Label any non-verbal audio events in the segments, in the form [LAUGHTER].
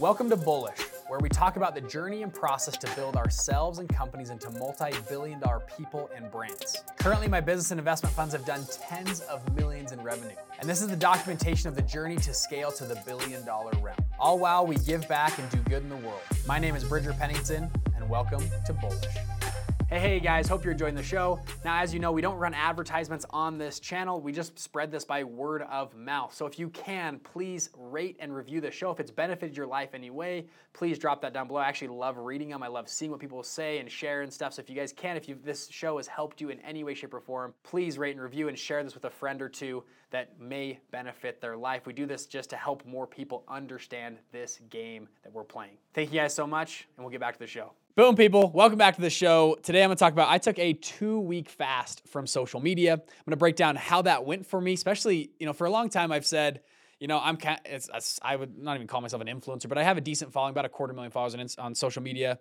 Welcome to Bullish, where we talk about the journey and process to build ourselves and companies into multi billion dollar people and brands. Currently, my business and investment funds have done tens of millions in revenue. And this is the documentation of the journey to scale to the billion dollar realm. All while we give back and do good in the world. My name is Bridger Pennington, and welcome to Bullish. Hey, hey guys, hope you're enjoying the show. Now, as you know, we don't run advertisements on this channel. We just spread this by word of mouth. So if you can, please rate and review the show. If it's benefited your life anyway, please drop that down below. I actually love reading them. I love seeing what people say and share and stuff. So if you guys can, if this show has helped you in any way, shape, or form, please rate and review and share this with a friend or two that may benefit their life. We do this just to help more people understand this game that we're playing. Thank you guys so much, and we'll get back to the show. Boom, people. Welcome back to the show. Today I'm going to talk about I took a two week fast from social media. I'm going to break down how that went for me, especially, you know, for a long time I've said, you know, I'm kind I would not even call myself an influencer, but I have a decent following, about a quarter million followers on, on social media.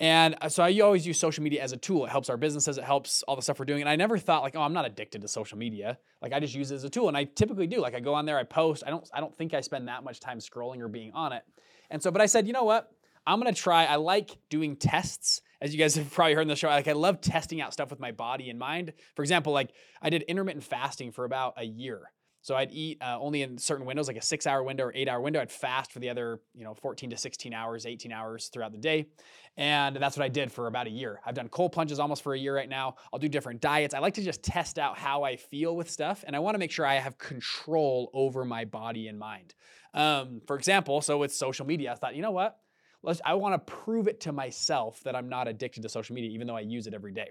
And uh, so I always use social media as a tool. It helps our businesses, it helps all the stuff we're doing. And I never thought like, oh, I'm not addicted to social media. Like I just use it as a tool. And I typically do. Like I go on there, I post. I don't I don't think I spend that much time scrolling or being on it. And so, but I said, you know what? I'm gonna try. I like doing tests as you guys have probably heard in the show, like I love testing out stuff with my body and mind. For example, like I did intermittent fasting for about a year. So I'd eat uh, only in certain windows, like a six hour window or eight hour window. I'd fast for the other, you know, 14 to 16 hours, 18 hours throughout the day. And that's what I did for about a year. I've done cold plunges almost for a year right now. I'll do different diets. I like to just test out how I feel with stuff. And I want to make sure I have control over my body and mind. Um, for example, so with social media, I thought, you know what? Let's, I want to prove it to myself that I'm not addicted to social media, even though I use it every day.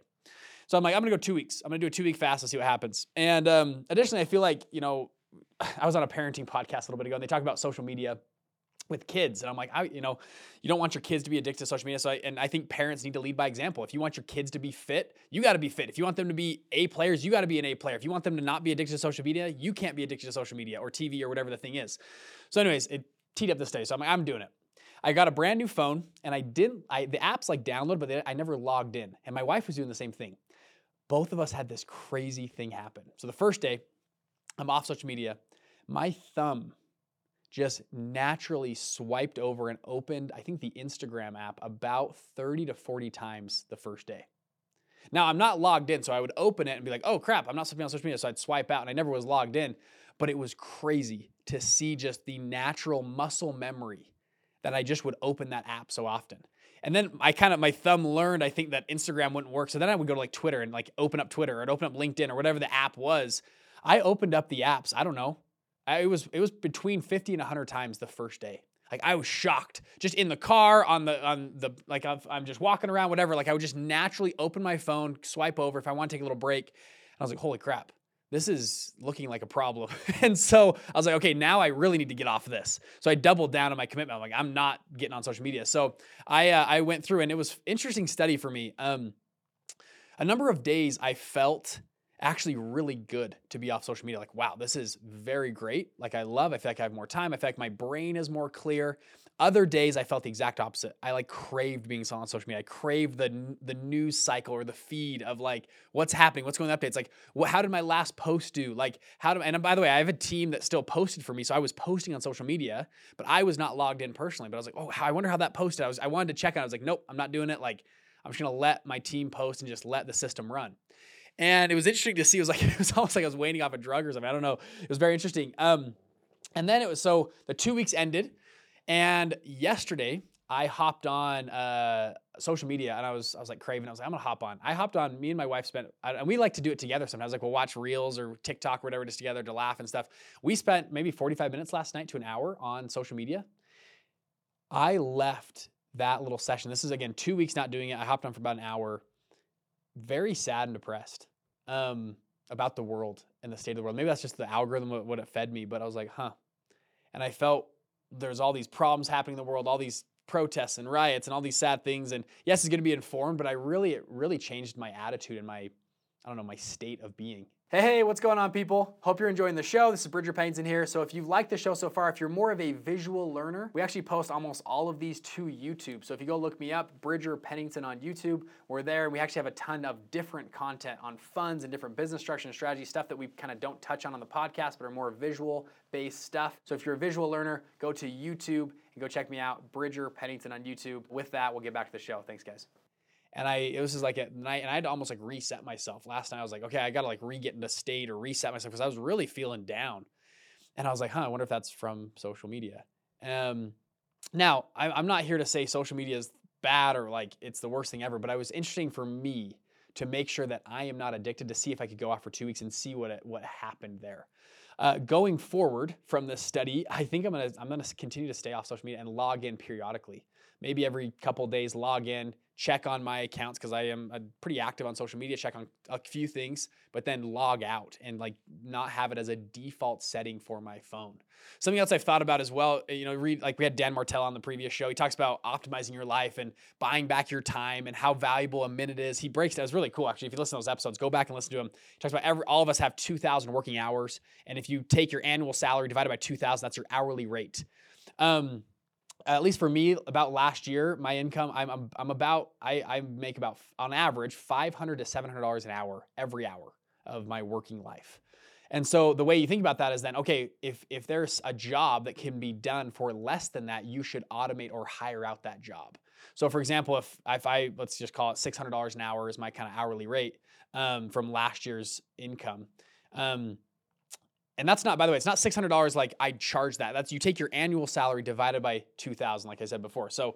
So I'm like, I'm gonna go two weeks. I'm gonna do a two week fast and see what happens. And um, additionally, I feel like, you know, [SIGHS] I was on a parenting podcast a little bit ago and they talk about social media with kids and i'm like I, you know you don't want your kids to be addicted to social media so I, and i think parents need to lead by example if you want your kids to be fit you got to be fit if you want them to be a players you got to be an a player if you want them to not be addicted to social media you can't be addicted to social media or tv or whatever the thing is so anyways it teed up this day so i'm like i'm doing it I got a brand new phone and I didn't, I, the app's like download, but they, I never logged in. And my wife was doing the same thing. Both of us had this crazy thing happen. So the first day, I'm off social media. My thumb just naturally swiped over and opened, I think, the Instagram app about 30 to 40 times the first day. Now, I'm not logged in, so I would open it and be like, oh crap, I'm not be on social media. So I'd swipe out, and I never was logged in. But it was crazy to see just the natural muscle memory that I just would open that app so often. And then I kind of my thumb learned I think that Instagram wouldn't work. So then I would go to like Twitter and like open up Twitter or open up LinkedIn or whatever the app was. I opened up the apps. I don't know. I, it was it was between 50 and 100 times the first day. Like I was shocked. Just in the car, on the on the like I'm just walking around, whatever. Like I would just naturally open my phone, swipe over if I want to take a little break. And I was like, holy crap this is looking like a problem. [LAUGHS] and so I was like, okay, now I really need to get off of this. So I doubled down on my commitment. I'm like, I'm not getting on social media. So I uh, I went through and it was interesting study for me. Um, a number of days I felt actually really good to be off social media. Like, wow, this is very great. Like, I love. I feel like I have more time. I feel like my brain is more clear. Other days I felt the exact opposite. I like craved being on social media. I craved the the news cycle or the feed of like what's happening, what's going on updates. Like, what, how did my last post do? Like, how do? And by the way, I have a team that still posted for me, so I was posting on social media, but I was not logged in personally. But I was like, oh, I wonder how that posted. I was I wanted to check out. I was like, nope, I'm not doing it. Like, I'm just gonna let my team post and just let the system run. And it was interesting to see. It was like [LAUGHS] it was almost like I was waning off a drug or something. I don't know. It was very interesting. Um, and then it was so the two weeks ended. And yesterday, I hopped on uh, social media and I was I was like craving. I was like, I'm gonna hop on. I hopped on. Me and my wife spent, and we like to do it together sometimes. Like we'll watch reels or TikTok or whatever just together to laugh and stuff. We spent maybe 45 minutes last night to an hour on social media. I left that little session. This is again two weeks not doing it. I hopped on for about an hour. Very sad and depressed um, about the world and the state of the world. Maybe that's just the algorithm what it fed me. But I was like, huh. And I felt there's all these problems happening in the world, all these protests and riots and all these sad things. And yes, it's going to be informed, but I really, it really changed my attitude and my, I don't know, my state of being. Hey, hey, what's going on, people? Hope you're enjoying the show. This is Bridger Pennington here. So, if you've liked the show so far, if you're more of a visual learner, we actually post almost all of these to YouTube. So, if you go look me up, Bridger Pennington on YouTube, we're there. We actually have a ton of different content on funds and different business structure and strategy stuff that we kind of don't touch on on the podcast, but are more visual based stuff. So, if you're a visual learner, go to YouTube and go check me out, Bridger Pennington on YouTube. With that, we'll get back to the show. Thanks, guys and I it was just like at night and I had to almost like reset myself. Last night I was like, okay, I gotta like re get into state or reset myself because I was really feeling down. And I was like, huh, I wonder if that's from social media. Um, now I, I'm not here to say social media is bad or like it's the worst thing ever, but it was interesting for me to make sure that I am not addicted to see if I could go off for two weeks and see what it, what happened there. Uh, going forward from this study, I think I'm gonna I'm gonna continue to stay off social media and log in periodically. Maybe every couple days, log in, check on my accounts because I am uh, pretty active on social media, check on a few things, but then log out and like not have it as a default setting for my phone. Something else I've thought about as well, you know, read like we had Dan Martell on the previous show. He talks about optimizing your life and buying back your time and how valuable a minute is. He breaks that. It's really cool actually. If you listen to those episodes, go back and listen to him. He talks about every all of us have 2,000 working hours, and if you take your annual salary divided by 2,000, that's your hourly rate. Um, at least for me, about last year, my income, I'm, I'm, I'm about, I, I make about, on average, 500 to $700 an hour every hour of my working life. And so the way you think about that is then, okay, if, if there's a job that can be done for less than that, you should automate or hire out that job. So for example, if, if I, let's just call it $600 an hour is my kind of hourly rate um, from last year's income. Um, and that's not, by the way, it's not $600 like I charge that. That's you take your annual salary divided by 2000, like I said before. So,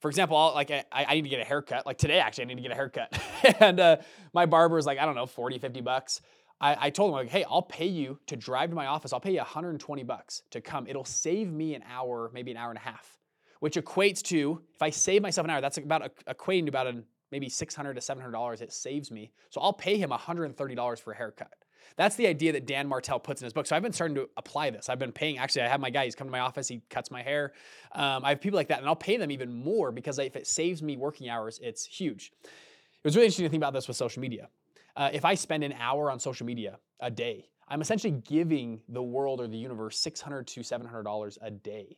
for example, I'll, like I, I, need to get a haircut. Like today, actually, I need to get a haircut. [LAUGHS] and uh, my barber is like, I don't know, 40, 50 bucks. I, I told him, like, hey, I'll pay you to drive to my office. I'll pay you 120 bucks to come. It'll save me an hour, maybe an hour and a half, which equates to, if I save myself an hour, that's about equating to about an, maybe 600 to $700. It saves me. So I'll pay him $130 for a haircut. That's the idea that Dan Martell puts in his book. So I've been starting to apply this. I've been paying, actually, I have my guy, he's come to my office, he cuts my hair. Um, I have people like that, and I'll pay them even more because if it saves me working hours, it's huge. It was really interesting to think about this with social media. Uh, if I spend an hour on social media a day, I'm essentially giving the world or the universe 600 to $700 a day.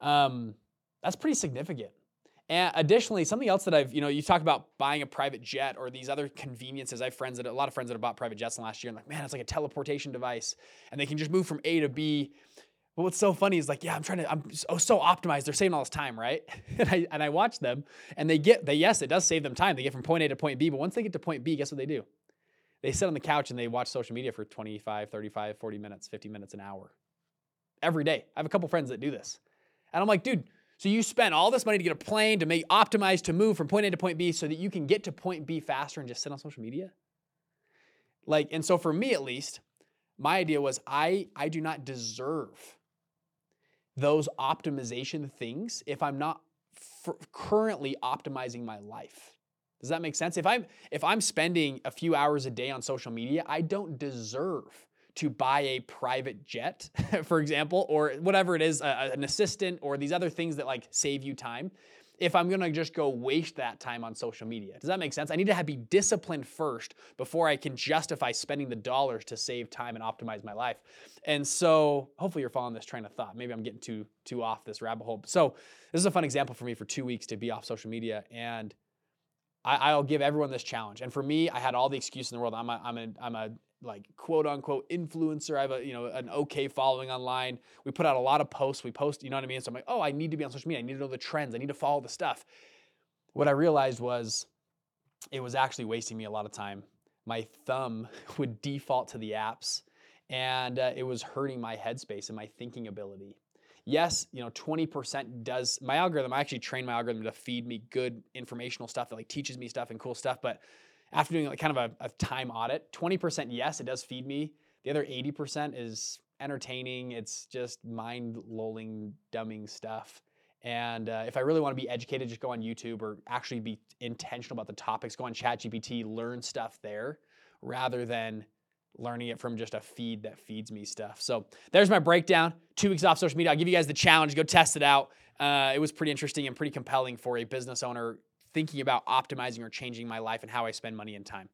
Um, that's pretty significant. And additionally, something else that I've, you know, you talk about buying a private jet or these other conveniences. I have friends that, a lot of friends that have bought private jets in the last year and like, man, it's like a teleportation device and they can just move from A to B. But what's so funny is like, yeah, I'm trying to, I'm so, oh, so optimized. They're saving all this time, right? [LAUGHS] and I, and I watch them and they get, they, yes, it does save them time. They get from point A to point B. But once they get to point B, guess what they do? They sit on the couch and they watch social media for 25, 35, 40 minutes, 50 minutes, an hour every day. I have a couple friends that do this. And I'm like, dude, so you spend all this money to get a plane to make optimize to move from point A to point B so that you can get to point B faster and just sit on social media? Like, and so for me at least, my idea was I I do not deserve those optimization things if I'm not currently optimizing my life. Does that make sense? If I'm if I'm spending a few hours a day on social media, I don't deserve to buy a private jet, [LAUGHS] for example, or whatever it is, a, an assistant or these other things that like save you time, if I'm gonna just go waste that time on social media. Does that make sense? I need to have, be disciplined first before I can justify spending the dollars to save time and optimize my life. And so hopefully you're following this train of thought. Maybe I'm getting too too off this rabbit hole. So this is a fun example for me for two weeks to be off social media and I, will give everyone this challenge. And for me, I had all the excuses in the world. I'm a, I'm a, I'm a like quote unquote influencer. I have a you know an okay following online. We put out a lot of posts. We post, you know what I mean? So I'm like, oh, I need to be on social media. I need to know the trends. I need to follow the stuff. What I realized was it was actually wasting me a lot of time. My thumb [LAUGHS] would default to the apps, and uh, it was hurting my headspace and my thinking ability. Yes, you know, 20% does my algorithm. I actually train my algorithm to feed me good informational stuff that like teaches me stuff and cool stuff, but after doing like kind of a, a time audit, 20% yes, it does feed me. The other 80% is entertaining. It's just mind lulling, dumbing stuff. And uh, if I really want to be educated, just go on YouTube or actually be intentional about the topics. Go on ChatGPT, learn stuff there rather than learning it from just a feed that feeds me stuff. So there's my breakdown. Two weeks off social media. I'll give you guys the challenge. Go test it out. Uh, it was pretty interesting and pretty compelling for a business owner thinking about optimizing or changing my life and how I spend money and time.